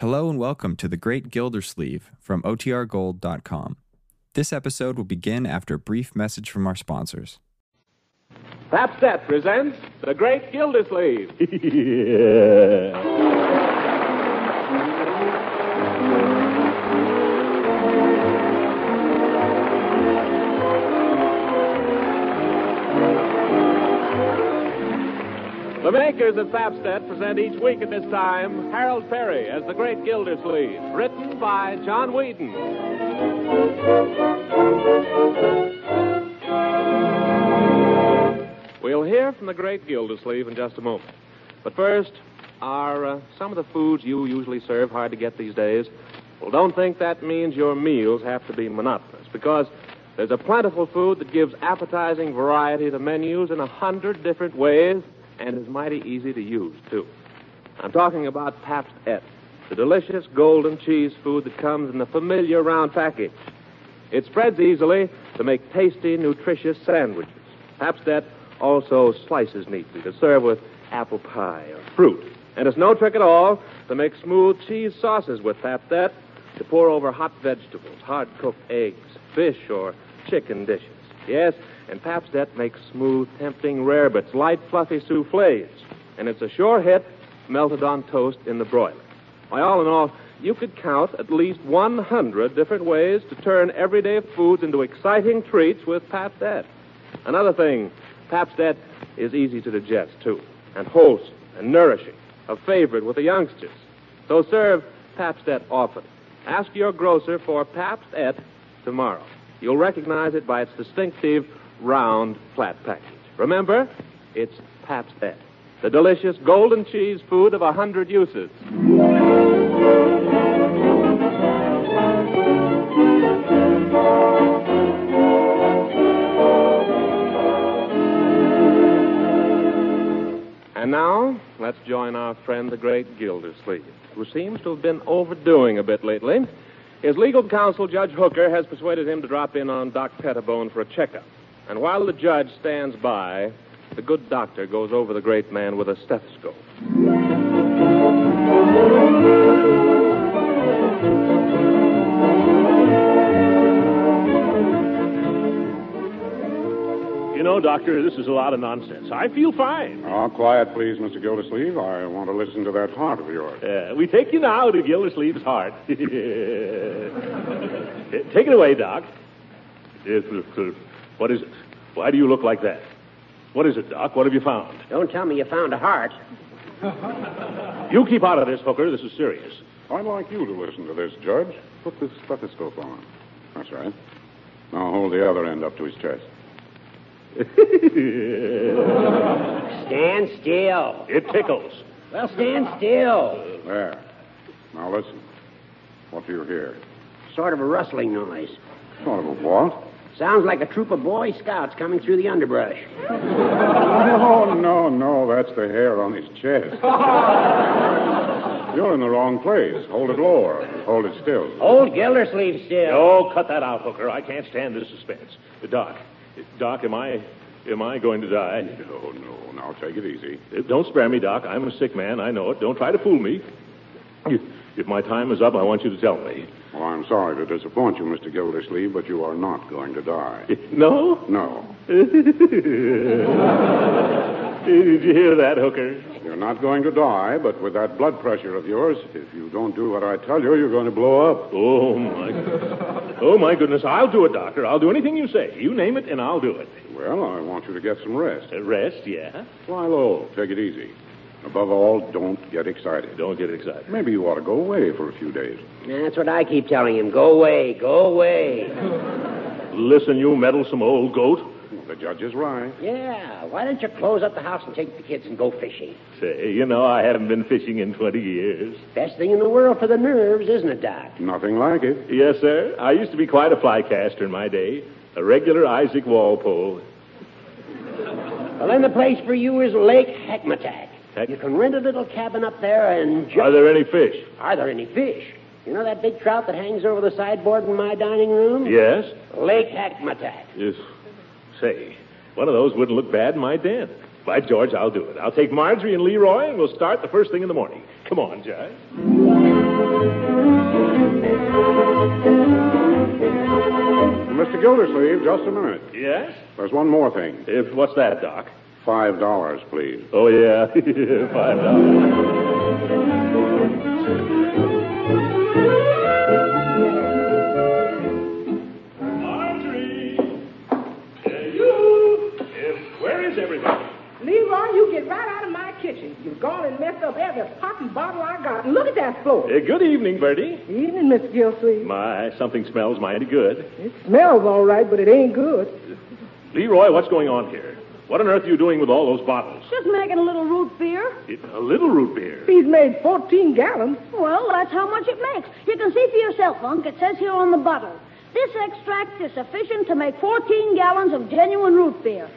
Hello and welcome to The Great Gildersleeve from OTRGold.com. This episode will begin after a brief message from our sponsors. Pabst-Et presents The Great Gildersleeve. The makers of Pabst-Et present each week at this time Harold Peary as The Great Gildersleeve, written by John Whedon. We'll hear from The Great Gildersleeve in just a moment. But first, are uh, some of the foods you usually serve hard to get these days? Well, don't think that means your meals have to be monotonous, because there's a plentiful food that gives appetizing variety to menus in a hundred different ways and is mighty easy to use, too. I'm talking about Pabst Et, the delicious golden cheese food that comes in the familiar round package. It spreads easily to make tasty, nutritious sandwiches. Pabst Et also slices neatly to serve with apple pie or fruit. And it's no trick at all to make smooth cheese sauces with Pabst Et to pour over hot vegetables, hard cooked eggs, fish, or chicken dishes. Yes, and Pabst makes smooth, tempting rarebits, light, fluffy souffles. And it's a sure hit melted on toast in the broiler. Why, all in all, you could count at least 100 different ways to turn everyday foods into exciting treats with Pabst. Another thing, Pabst is easy to digest, too, and wholesome and nourishing, a favorite with the youngsters. So serve Pabst often. Ask your grocer for Pabst tomorrow. You'll recognize it by its distinctive round flat package. Remember, it's Pabst Et, the delicious golden cheese food of a hundred uses. And now, let's join our friend, the great Gildersleeve, who seems to have been overdoing a bit lately. His legal counsel, Judge Hooker, has persuaded him to drop in on Doc Pettibone for a checkup. And while the judge stands by, the good doctor goes over the great man with a stethoscope. You know, Doctor, this is a lot of nonsense. I feel fine. Oh, quiet, please, Mr. Gildersleeve. I want to listen to that heart of yours. Uh, we take you now to Gildersleeve's heart. Take it away, Doc. Yes, uh, What is it? Why do you look like that? What is it, Doc? What have you found? Don't tell me you found a heart. You keep out of this, Hooker. This is serious. I'd like you to listen to this, Judge. Put this stethoscope on. That's right. Now hold the other end up to his chest. Stand still. It tickles. Well, stand still. There. Now listen. What do you hear? Sort of a rustling noise. Sort of a what? Sounds like a troop of Boy Scouts coming through the underbrush. No, oh, no, no. That's the hair on his chest. You're in the wrong place. Hold it lower. Hold it still. Hold Gildersleeve still. Oh, cut that out, Hooker. I can't stand this suspense. The doc, Doc, am I, am I going to die? No, no. Now take it easy. Don't spare me, Doc. I'm a sick man. I know it. Don't try to fool me. If, my time is up, I want you to tell me. Well, I'm sorry to disappoint you, Mr. Gildersleeve, but you are not going to die. No? No. Did you hear that, Hooker? You're not going to die, but with that blood pressure of yours, if you don't do what I tell you, you're going to blow up. Oh, my. Oh, my goodness. I'll do it, Doctor. I'll do anything you say. You name it, and I'll do it. Well, I want you to get some rest. Uh, rest, yeah. Fly low. Take it easy. Above all, don't get excited. Don't get excited. Maybe you ought to go away for a few days. That's what I keep telling him. Go away, go away. Listen, you meddlesome old goat. The judge is right. Yeah, why don't you close up the house and take the kids and go fishing? Say, you know, I haven't been fishing in 20 years. Best thing in the world for the nerves, isn't it, Doc? Nothing like it. Yes, sir. I used to be quite a fly caster in my day. A regular Isaac Walpole. Well, then the place for you is Lake Hackmatack. Heck- You can rent a little cabin up there and just... Are there any fish? Are there any fish? You know that big trout that hangs over the sideboard in my dining room? Yes. Lake Hackmatack. Yes. Say, one of those wouldn't look bad in my den. By George, I'll do it. I'll take Marjorie and Leroy, and we'll start the first thing in the morning. Come on, Jack. Mr. Gildersleeve, just a minute. Yes? There's one more thing. If, what's that, Doc? Five dollars, please. Oh, yeah. Five dollars. Leroy, you get right out of my kitchen. You've gone and messed up every pot and bottle I got. Look at that floor. Good evening, Birdie. Evening, Miss Gilsey. My, something smells mighty good. It smells all right, but it ain't good. Leroy, what's going on here? What on earth are you doing with all those bottles? Just making a little root beer. It, a little root beer. He's made 14 gallons. Well, that's how much it makes. You can see for yourself, Unc. It says here on the bottle. This extract is sufficient to make 14 gallons of genuine root beer.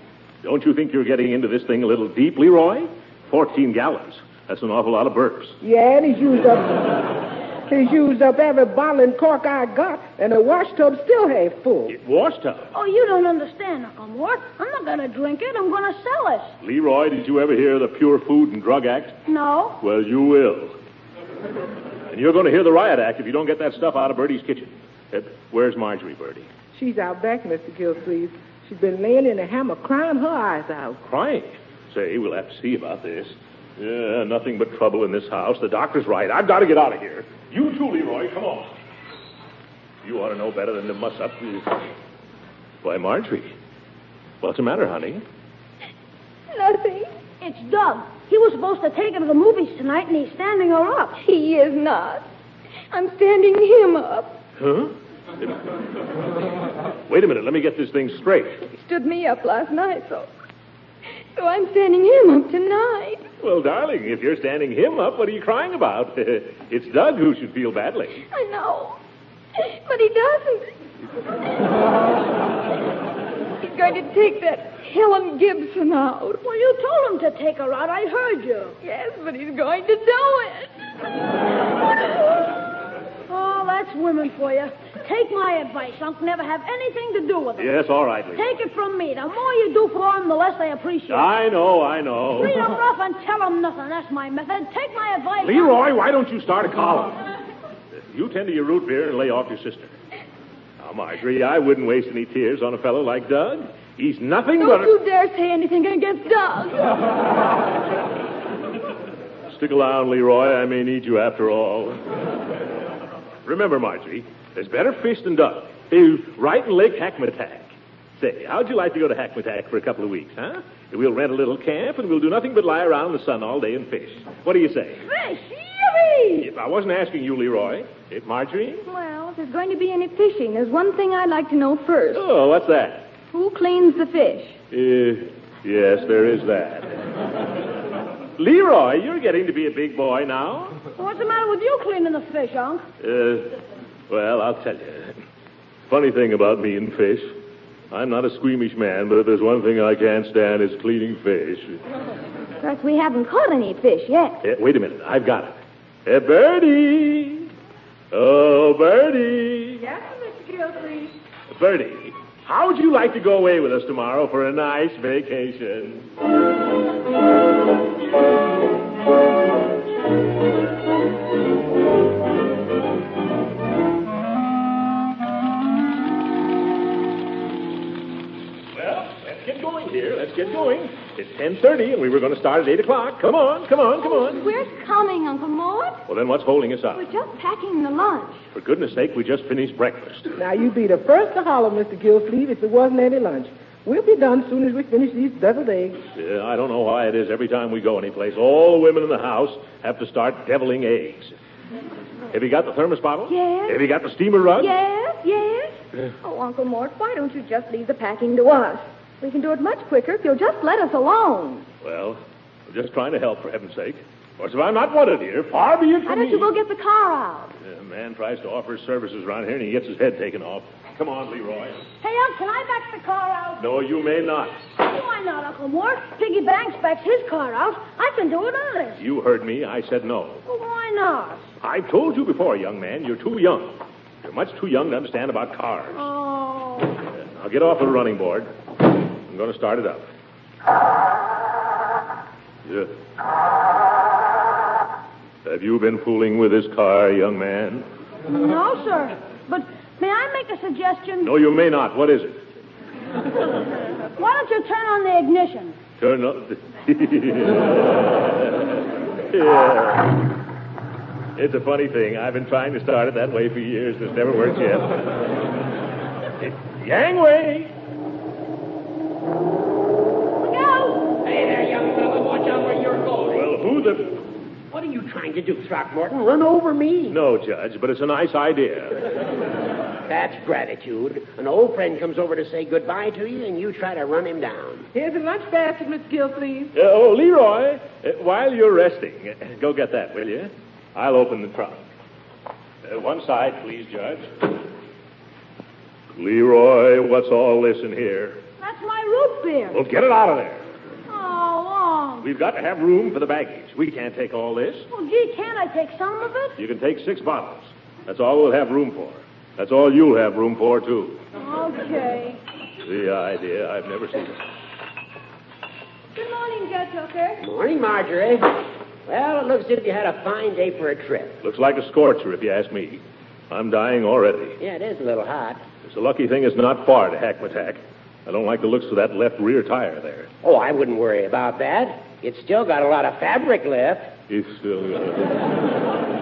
Don't you think you're getting into this thing a little deep, Leroy? Fourteen gallons. That's an awful lot of burps. Yeah, and he's used up. He's used up every bottle and cork I got, and the wash tub still half full. It wash tub. Oh, you don't understand, Uncle Mort. I'm not going to drink it. I'm going to sell it. Leroy, did you ever hear of the Pure Food and Drug Act? No. Well, you will. And you're going to hear the riot act if you don't get that stuff out of Birdie's kitchen. Uh, where's Marjorie, Birdie? She's out back, Mr. Gilsleeve. She's been laying in a hammock crying her eyes out. Crying. Say, we'll have to see about this. Yeah, nothing but trouble in this house. The doctor's right. I've got to get out of here. You too, Leroy. Come on. You ought to know better than to muss up. Why, Marjorie. What's the matter, honey? Nothing. It's Doug. He was supposed to take her to the movies tonight, and he's standing her up. He is not. I'm standing him up. Huh? Wait a minute. Let me get this thing straight. He stood me up last night, so. So I'm standing him up tonight. Well, darling, if you're standing him up, what are you crying about? it's Doug who should feel badly. I know. But he doesn't. He's going to take that Helen Gibson out. Well, you told him to take her out. I heard you. Yes, but he's going to do it. Oh, that's women for you. Take my advice, Unc. Never have anything to do with them. Yes, all right, Leroy. Take it from me. The more you do for them, the less they appreciate it. I know, I know. Treat them rough and tell them nothing. That's my method. Take my advice. Leroy, why don't you start a column? You tend to your root beer and lay off your sister. Now, Marjorie, I wouldn't waste any tears on a fellow like Doug. He's nothing Don't but a... you dare say anything against Doug. Stick around, Leroy. I may need you after all. Remember, Marjorie, there's better fish than duck. He's right in Lake Hackmatack. Say, how'd you like to go to Hackmatack for a couple of weeks, huh? We'll rent a little camp and we'll do nothing but lie around in the sun all day and fish. What do you say? Fish. Yippee! If I wasn't asking you, Leroy, if Marjorie? Well, if there's going to be any fishing, there's one thing I'd like to know first. Oh, what's that? Who cleans the fish? Uh, yes, there is that. Leroy, you're getting to be a big boy now. What's the matter with you cleaning the fish, Unc? Uh, well, I'll tell you. Funny thing about me and fish. I'm not a squeamish man, but if there's one thing I can't stand, it's cleaning fish. Of course, we haven't caught any fish yet. Eh, wait a minute, I've got it. Hey, Birdie! Oh, Birdie! Yes, Mr. Gilsleeve. Birdie, how would you like to go away with us tomorrow for a nice vacation? Let's get going. It's 10.30, and we were going to start at 8 o'clock. Come on, come on, come on. We're coming, Uncle Mort. Well, then what's holding us up? We're just packing the lunch. For goodness sake, we just finished breakfast. Now, you'd be the first to holler, Mr. Gilsleeve, if there wasn't any lunch. We'll be done soon as we finish these deviled eggs. Yeah, I don't know why it is every time we go anyplace, all the women in the house have to start deviling eggs. Have you got the thermos bottle? Yes. Have you got the steamer rug? Yes, yes. Oh, Uncle Mort, why don't you just leave the packing to us? We can do it much quicker if you'll just let us alone. Well, I'm just trying to help, for heaven's sake. Of course, if I'm not wanted here, far be it from Why don't me. you go get the car out? Yeah, A man tries to offer his services around here, and he gets his head taken off. Come on, Leroy. Hey, Unc, can I back the car out? No, you may not. Why not, Uncle Mort? Piggy Banks backs his car out. I can do it honest. You heard me. I said no. Well, why not? I've told you before, young man, you're too young. You're much too young to understand about cars. Oh. Now get off the running board. I'm going to start it up. Yes. Have you been fooling with this car, young man? No, sir. But May I make a suggestion? No, you may not. What is it? Why don't you turn on the ignition? Turn up. yeah. It's a funny thing. I've been trying to start it that way for years. It's never worked yet. Gangway! Look out! Hey there, young fellow. Watch out where you're going. Well, who the. What are you trying to do, Throckmorton? Run over me? No, Judge, but it's a nice idea. That's gratitude. An old friend comes over to say goodbye to you, and you try to run him down. Here's a lunch basket, Miss Gilsleeve. Uh, oh, Leroy, uh, while you're resting, uh, go get that, will you? I'll open the trunk. Uh, one side, please, Judge. Leroy, what's all this in here? That's my root beer. Well, get it out of there. Oh, Long. We've got to have room for the baggage. We can't take all this. Well, gee, can't I take some of it? You can take six bottles. That's all we'll have room for. That's all you'll have room for, too. Okay. The idea. I've never seen it. Good morning, Judge Hooker. Good morning, Marjorie. Well, it looks as if you had a fine day for a trip. Looks like a scorcher, if you ask me. I'm dying already. Yeah, it is a little hot. It's a lucky thing it's not far to Hackmatack. I don't like the looks of that left rear tire there. Oh, I wouldn't worry about that. It's still got a lot of fabric left. It's still. Uh...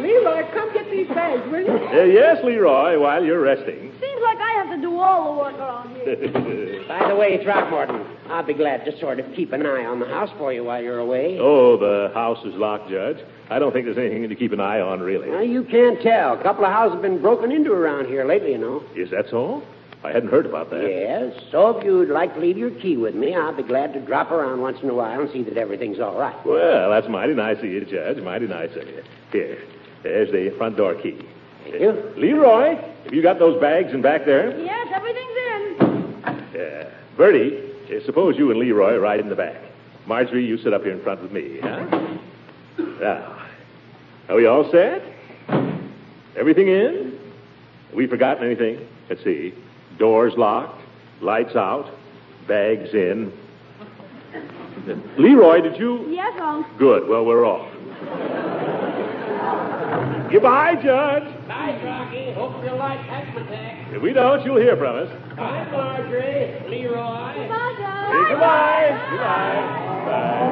Leroy, come get these bags, will you? Uh, yes, Leroy, while you're resting. Seems like I have to do all the work around here. By the way, Throckmorton, I'll be glad to sort of keep an eye on the house for you while you're away. oh, the house is locked, Judge. I don't think there's anything to keep an eye on, really. Well, you can't tell. A couple of houses have been broken into around here lately, you know. Is that so? I hadn't heard about that. Yes. So if you'd like to leave your key with me, I'll be glad to drop around once in a while and see that everything's all right. Well, that's mighty nice of you, Judge. Mighty nice of you. Here, there's the front door key. Thank you. Leroy, have you got those bags in back there? yes, everything's in. Yeah. Birdie, uh, suppose you and Leroy ride in the back. Marjorie, you sit up here in front with me, huh? Now, are we all set? Everything in? Have we forgotten anything? Let's see. Doors locked, lights out, bags in. Leroy, did you? Yes, Unc. Good. Well, we're off. Goodbye, Judge. Bye, Rocky. Hope you like Hackmatack. If we don't, you'll hear from us. Bye, Marjorie. Leroy. Bye, Judge. Hey, goodbye. Goodbye. Bye.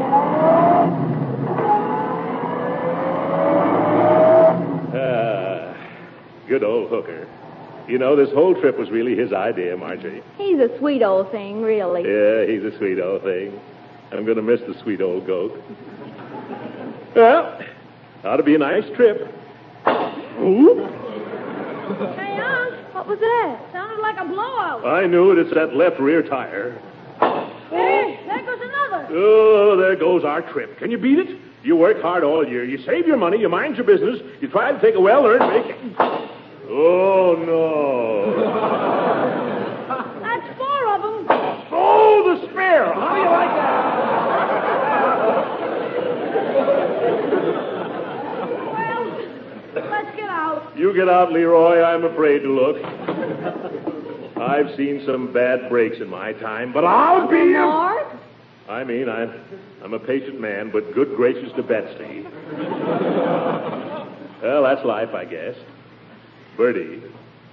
Ah, good old hooker. You know, this whole trip was really his idea, Marjorie. He's a sweet old thing, really. Yeah, he's a sweet old thing. I'm going to miss the sweet old goat. Well, ought to be a nice trip. Hey, Unc. What was that? Sounded like a blowout. I knew it. It's that left rear tire. Hey, there goes another. Oh, there goes our trip. Can you beat it? You work hard all year. You save your money. You mind your business. You try to take a well-earned vacation. Oh, no. That's four of them. Oh, the spare. How do you like that? Well, let's get out. You get out, Leroy. I'm afraid to look. I've seen some bad breaks in my time, but I'll be a... More? I mean, I'm, I'm a patient man, but good gracious to Betsy. well, that's life, I guess. Birdie,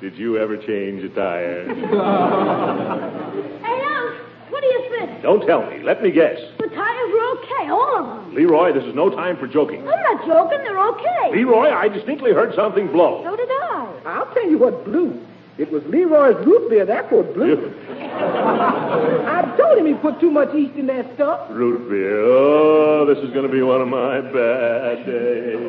did you ever change a tire? Hey, Unc, what do you think? Don't tell me. Let me guess. The tires were okay, all of them. Leroy, this is no time for joking. I'm not joking, they're okay. Leroy, I distinctly heard something blow. So did I. I'll tell you what blew. It was Leroy's root beer. That's what blew. I told him he put too much yeast in that stuff. Root beer. Oh, this is going to be one of my bad days.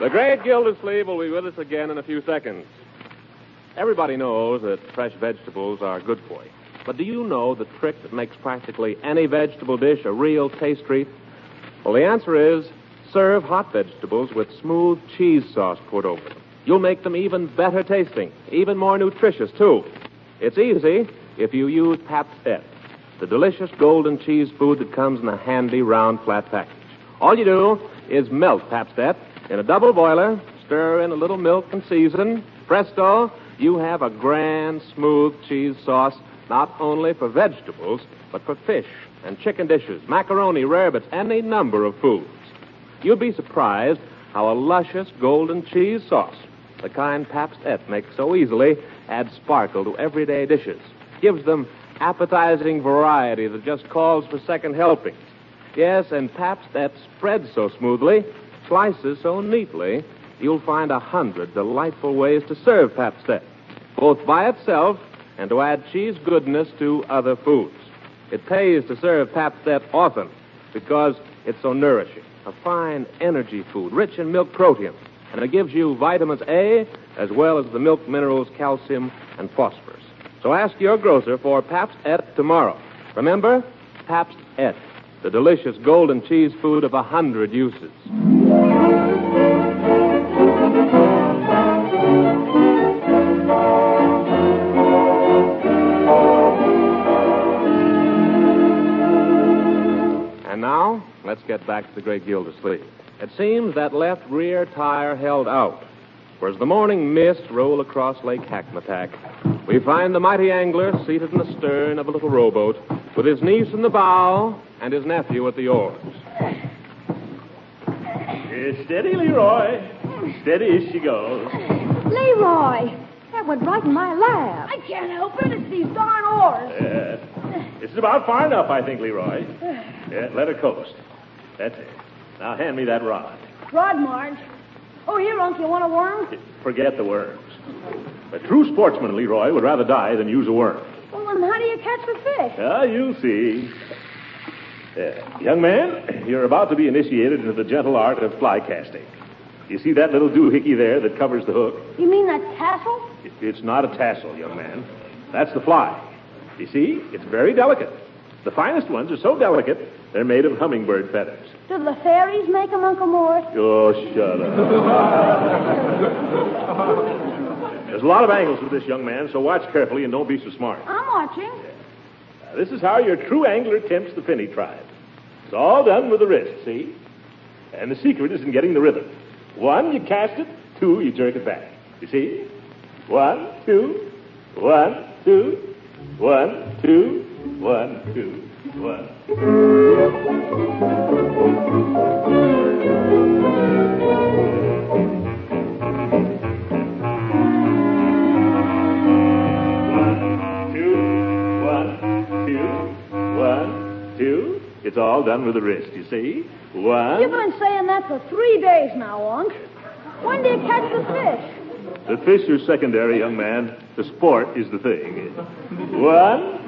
The great Gildersleeve will be with us again in a few seconds. Everybody knows that fresh vegetables are good for you. But do you know the trick that makes practically any vegetable dish a real taste treat? Well, the answer is serve hot vegetables with smooth cheese sauce poured over them. You'll make them even better tasting, even more nutritious, too. It's easy if you use Pabst-Et, the delicious golden cheese food that comes in a handy round flat package. All you do is melt Pabst-Et in a double boiler, stir in a little milk and season. Presto, you have a grand, smooth cheese sauce, not only for vegetables, but for fish and chicken dishes, macaroni, rarebits, any number of foods. You'd be surprised how a luscious golden cheese sauce, the kind Pabst Et makes so easily, adds sparkle to everyday dishes, gives them appetizing variety that just calls for second helpings. Yes, and Pabst Et spreads so smoothly, slices so neatly, you'll find a hundred delightful ways to serve Pabst Et, both by itself and to add cheese goodness to other foods. It pays to serve Pabst Et often because it's so nourishing. A fine energy food, rich in milk protein, and it gives you vitamins A as well as the milk minerals calcium and phosphorus. So ask your grocer for Pabst Et tomorrow. Remember, Pabst Et, the delicious golden cheese food of a hundred uses. Let's get back to the great Gildersleeve. It seems that left rear tire held out. For as the morning mist rolled across Lake Hackmatack, we find the mighty angler seated in the stern of a little rowboat with his niece in the bow and his nephew at the oars. Uh, steady, Leroy. Steady as she goes. Leroy, that went right in my lap. I can't help it. It's these darn oars. Uh, this is about far enough, I think, Leroy. Yeah, let her coast. That's it. Now hand me that rod. Rod, Marge. Oh, here, Unc, you want a worm? Forget the worms. A true sportsman, Leroy, would rather die than use a worm. Well, then how do you catch the fish? Ah, you'll see. Uh, young man, you're about to be initiated into the gentle art of fly casting. You see that little doohickey there that covers the hook? You mean that tassel? It- It's not a tassel, young man. That's the fly. You see, it's very delicate. The finest ones are so delicate, they're made of hummingbird feathers. Do the fairies make 'em, Uncle Mort? Oh, shut up. There's a lot of angles with this young man, so watch carefully and don't be so smart. I'm watching. Now, this is how your true angler tempts the finny tribe. It's all done with the wrist, see? And the secret is in getting the rhythm. One, you cast it. Two, you jerk it back. You see? One, two, one, two, one, two, one, two, one. Two, one, two, one, two. It's all done with the wrist, you see? One. You've been saying that for three days now, Unc. When do you catch the fish? The fish are secondary, young man. The sport is the thing. One,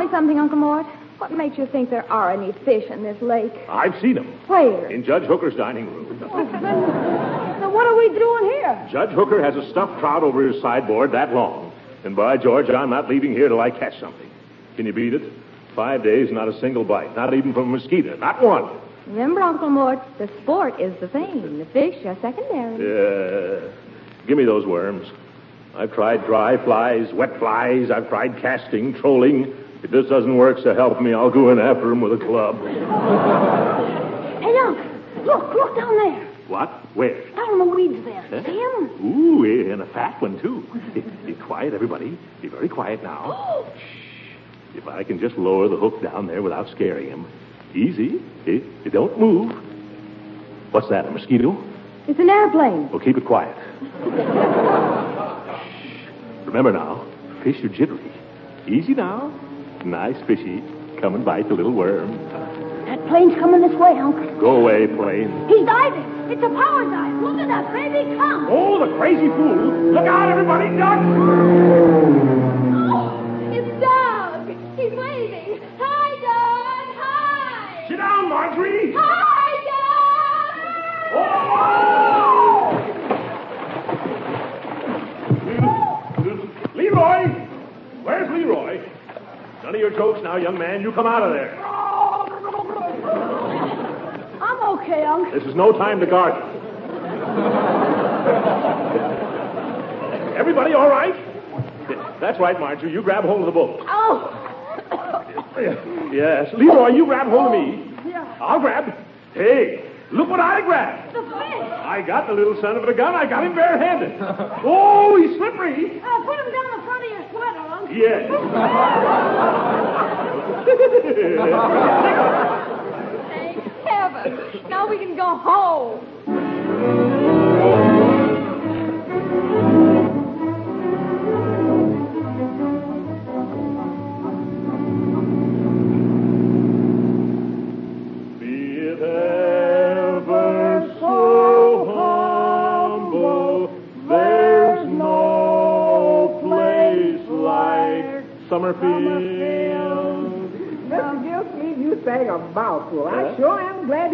Me something, Uncle Mort. What makes you think there are any fish in this lake? I've seen them Where? in Judge Hooker's dining room. Then what are we doing here? Judge Hooker has a stuffed trout over his sideboard that long. And by George, I'm not leaving here till I catch something. Can you beat it? Five days, not a single bite. Not even from a mosquito. Not one. Remember, Uncle Mort, the sport is the thing. The fish are secondary. Uh, give me those worms. I've tried dry flies, wet flies. I've tried casting, trolling. If this doesn't work, so help me, I'll go in after him with a club. Hey, Unc, look, look down there. What? Where? Down in the weeds there. Huh? See him? Ooh, and a fat one, too. Be, be quiet, everybody. Be very quiet now. Oh, Shh. If I can just lower the hook down there without scaring him. Easy. It, it don't move. What's that, a mosquito? It's an airplane. Well, keep it quiet. Shh. Remember now, fish are jittery. Easy now. Nice fishy. Come and bite the little worm. That plane's coming this way, Unc. Go away, plane. He's diving. It's a power dive. Look at that baby come. Oh, the crazy fool. Look out, everybody, duck! None of your jokes now, young man. You come out of there. I'm okay, Unc. This is no time to garden. Everybody all right? That's right, Marjorie. You grab hold of the boat. Oh, Yes. Leroy, you grab hold of me. yeah. I'll grab. Hey, look what I grabbed. The fish. I got the little son of a gun. I got him barehanded. Oh, he's slippery. Uh, put him down the front of your sweater, Unc. Yes. Thank heaven. Now we can go home.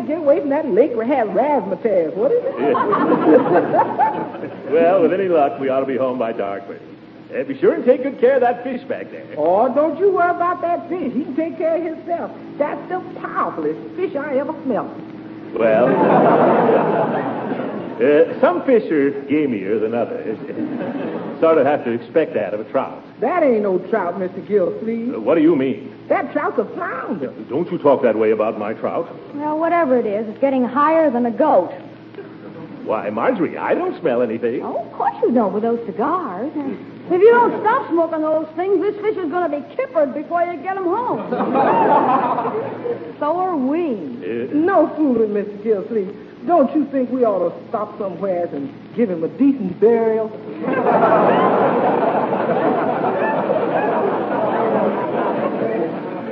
Get away from that lake where has razzmatazz. What is it? Well, with any luck, we ought to be home by dark, Birdie. Uh, be sure and take good care of that fish back there. Oh, don't you worry about that fish. He can take care of himself. That's the powerfulest fish I ever smelled. Well, uh, some fish are gamier than others. sort of have to expect that of a trout. That ain't no trout, Mr. Gilsleeve. Uh, what do you mean? That trout's a flounder. Don't you talk that way about my trout. Well, whatever it is, it's getting higher than a goat. Why, Marjorie, I don't smell anything. Oh, of course you don't with those cigars. If you don't stop smoking those things, this fish is going to be kippered before you get him home. so are we. Uh, No fooling, Mr. Gilsleeve. Don't you think we ought to stop somewhere and give him a decent burial?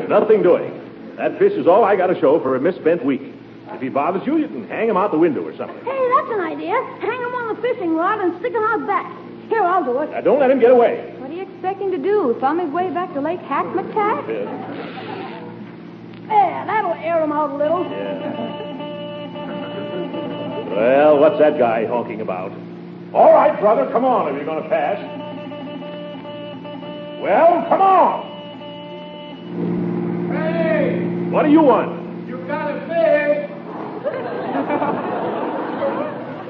nothing doing. That fish is all I got to show for a misspent week. If he bothers you, you can hang him out the window or something. Hey, that's an idea. Hang him on the fishing rod and stick him out back. Here, I'll do it. Now, don't let him get away. What are you expecting to do? Thumb his way back to Lake Hackmatack? There, that'll air him out a little. Well, what's that guy honking about? All right, brother, come on if you're going to pass. Well, come on. Hey, What do you want? you got a fish.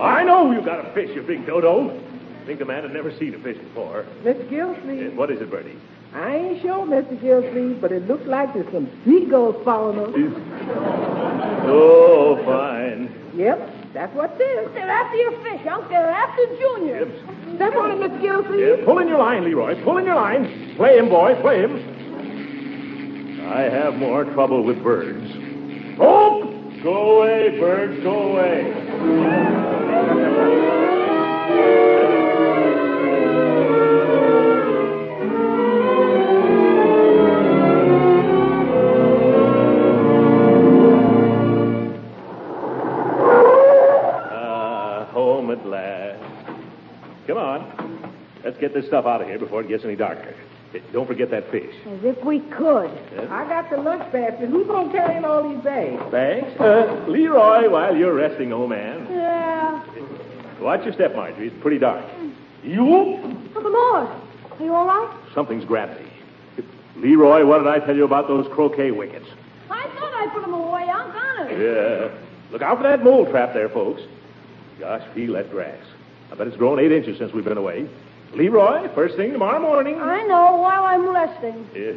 I know you got a fish, you big dodo. Think the man had never seen a fish before. Mr. Uh, Gilsleeve, What is it, Birdie? I ain't sure, Mr. Gilsleeve, but it looks like there's some seagulls following us. Oh, fine. Yep, that's what it is. They're after your fish, Unc. They're after Junior. Step on it, Mr. Gilsleeve. Yeah, pull in your line, Leroy. Pull in your line. Play him, boy. Play him. I have more trouble with birds. Oh! Go away, birds. Go away. Stuff out of here before it gets any darker. Don't forget that fish. As if we could. I got the lunch basket. Who's going to carry in all these bags? Thanks. Uh, Leroy, while you're resting, old man. Yeah. Watch your step, Marjorie. It's pretty dark. You? Uncle Morris, are you all right? Something's grabbed me. Leroy, what did I tell you about those croquet wickets? I thought I put them away, Unc, honest. Yeah. Look out for that mole trap there, folks. Gosh, feel that grass. I bet it's grown eight inches since we've been away. Leroy, first thing tomorrow morning. I know, while I'm resting. Yeah.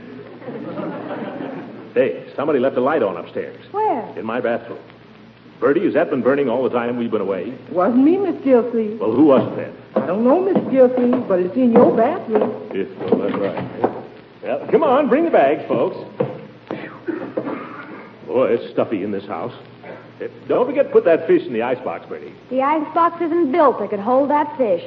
Hey, somebody left a light on upstairs. Where? In my bathroom. Birdie, has that been burning all the time we've been away? Wasn't me, Miss Gilsleeve. Well, who was it then? I don't know, Miss Gilsleeve, but it's in your bathroom. Yes, well, that's right. Well, come on, bring the bags, folks. Boy, it's stuffy in this house. Don't forget to put that fish in the icebox, Birdie. The icebox isn't built that could hold that fish.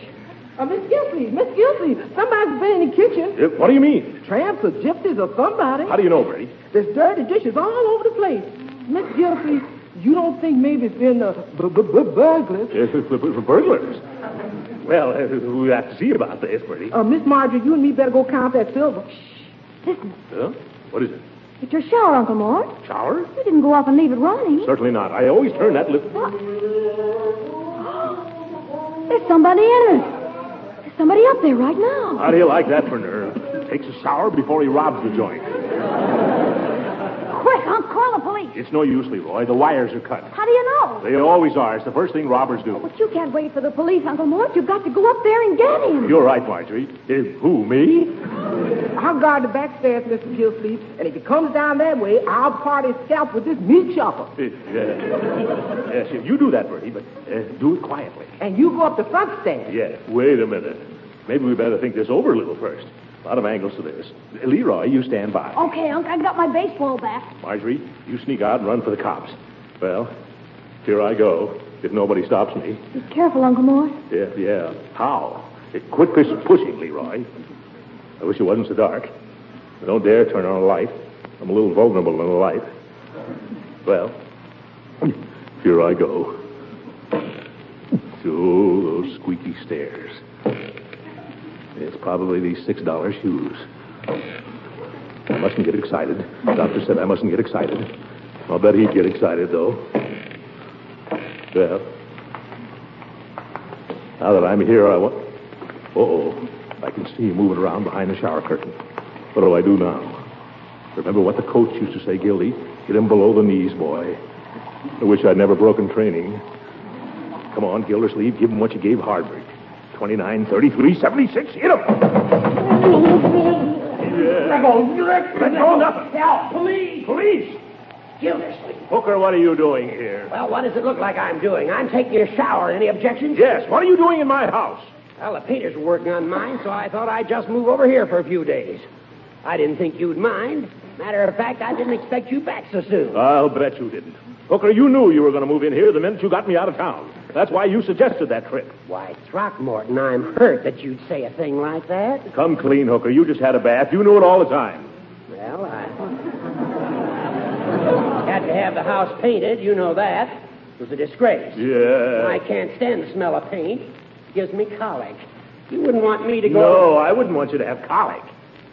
Uh, Miss Gilsleeve, Miss Gilsleeve, somebody's been in the kitchen. Eh, What do you mean? Tramps or gypsies or somebody. How do you know, Birdie? There's dirty dishes all over the place. Miss Gilsleeve, you don't think maybe it's been uh, b- b- b- burglars? Eh, For, for burglars. Well, eh, we have to see about this, Birdie. Uh, Miss Marjorie, you and me better go count that silver. Shh. Listen, Huh? What is it? It's your shower, Uncle Mort. Shower? You didn't go off and leave it running. Certainly not. I always turn that lift. There's somebody in it. There's somebody up there right now. How do you like that for nerve? Takes a shower before he robs the joint. Quick, Unc, police. It's no use, Leroy. The wires are cut. How do you know? They always are. It's the first thing robbers do. But you can't wait for the police, Uncle Mort. You've got to go up there and get him. You're right, Marjorie. Eh, who, me? I'll guard the back stairs, Mr. Gillsleeve, and if he comes down that way, I'll part his scalp with this meat chopper. Yeah. yes, you do that, Birdie, but uh, do it quietly. And you go up the front stairs. Yeah, wait a minute. Maybe we better think this over a little first. A lot of angles to this. Leroy, you stand by. Okay, Unc, I got my baseball bat. Marjorie, you sneak out and run for the cops. Well, here I go, if nobody stops me. Be careful, Uncle Mort. Yeah, yeah. How? Quit pushing, Leroy. I wish it wasn't so dark. I don't dare turn on a light. I'm a little vulnerable in the light. Well, here I go. Through those squeaky stairs. It's probably these six dollar shoes. I mustn't get excited. The doctor said I mustn't get excited. I'll bet he'd get excited, though. Well, now that I'm here, I want. Uh-oh. I can see you moving around behind the shower curtain. What do I do now? Remember what the coach used to say, Gildy? Get him below the knees, boy. I wish I'd never broken training. Come on, Gildersleeve, give him what you gave Hardwick. 29, 33, 76. Hit him! Let go. Let, Let go, nothing. Help. Police. Police! Gildersleeve. Hooker, what are you doing here? Well, what does it look like I'm doing? I'm taking a shower. Any objections? Yes, what are you doing in my house? Well, the painters were working on mine, so I thought I'd just move over here for a few days. I didn't think you'd mind. Matter of fact, I didn't expect you back so soon. I'll bet you didn't. Hooker, you knew you were going to move in here the minute you got me out of town. That's why you suggested that trip. Why, Throckmorton, I'm hurt that you'd say a thing like that. Come clean, Hooker. You just had a bath. You knew it all the time. Well, I had to have the house painted. You know that. It was a disgrace. Yeah. I can't stand the smell of paint. It gives me colic. You wouldn't want me to go. No, I wouldn't want you to have colic.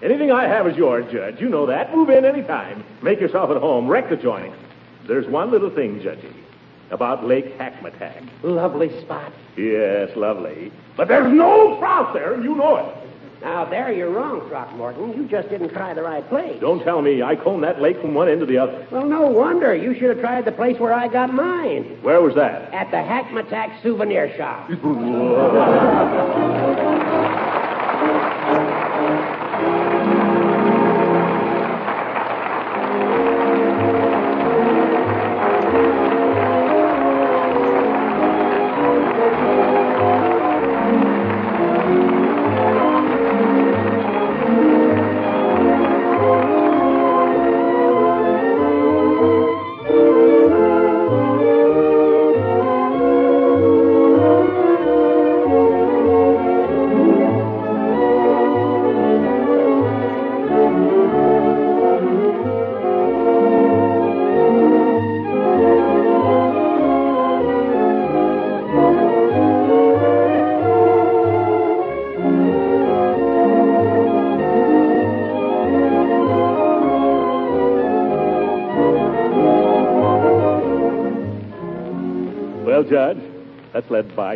Anything I have is yours, Judge. You know that. Move in any time. Make yourself at home. Wreck the joint. There's one little thing, Judgy, about Lake Hackmatack. Lovely spot. Yes, lovely. But there's no trout there, and you know it. Now, there you're wrong, Throckmorton. You just didn't try the right place. Don't tell me. I combed that lake from one end to the other. Well, no wonder. You should have tried the place where I got mine. Where was that? At the Hackmatack souvenir shop.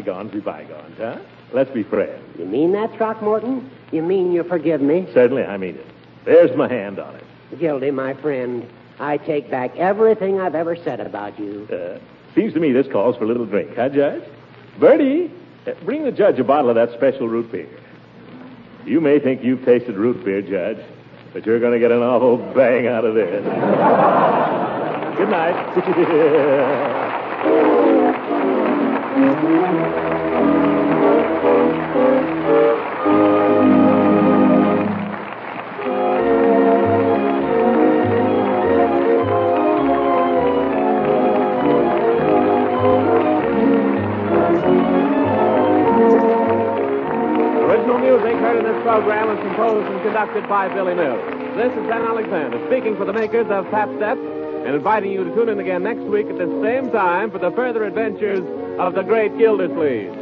bygones be bygones, huh? Let's be friends. You mean that, Throckmorton? You mean you forgive me? Certainly, I mean it. There's my hand on it. Gildy, my friend, I take back everything I've ever said about you. Uh, seems to me this calls for a little drink, huh, Judge? Birdie, uh, bring the judge a bottle of that special root beer. You may think you've tasted root beer, Judge, but you're going to get an awful bang out of this. Good night. conducted by Billy Mills. This is Dan Alexander speaking for the makers of Pabst-Et and inviting you to tune in again next week at the same time for the further adventures of the great Gildersleeve.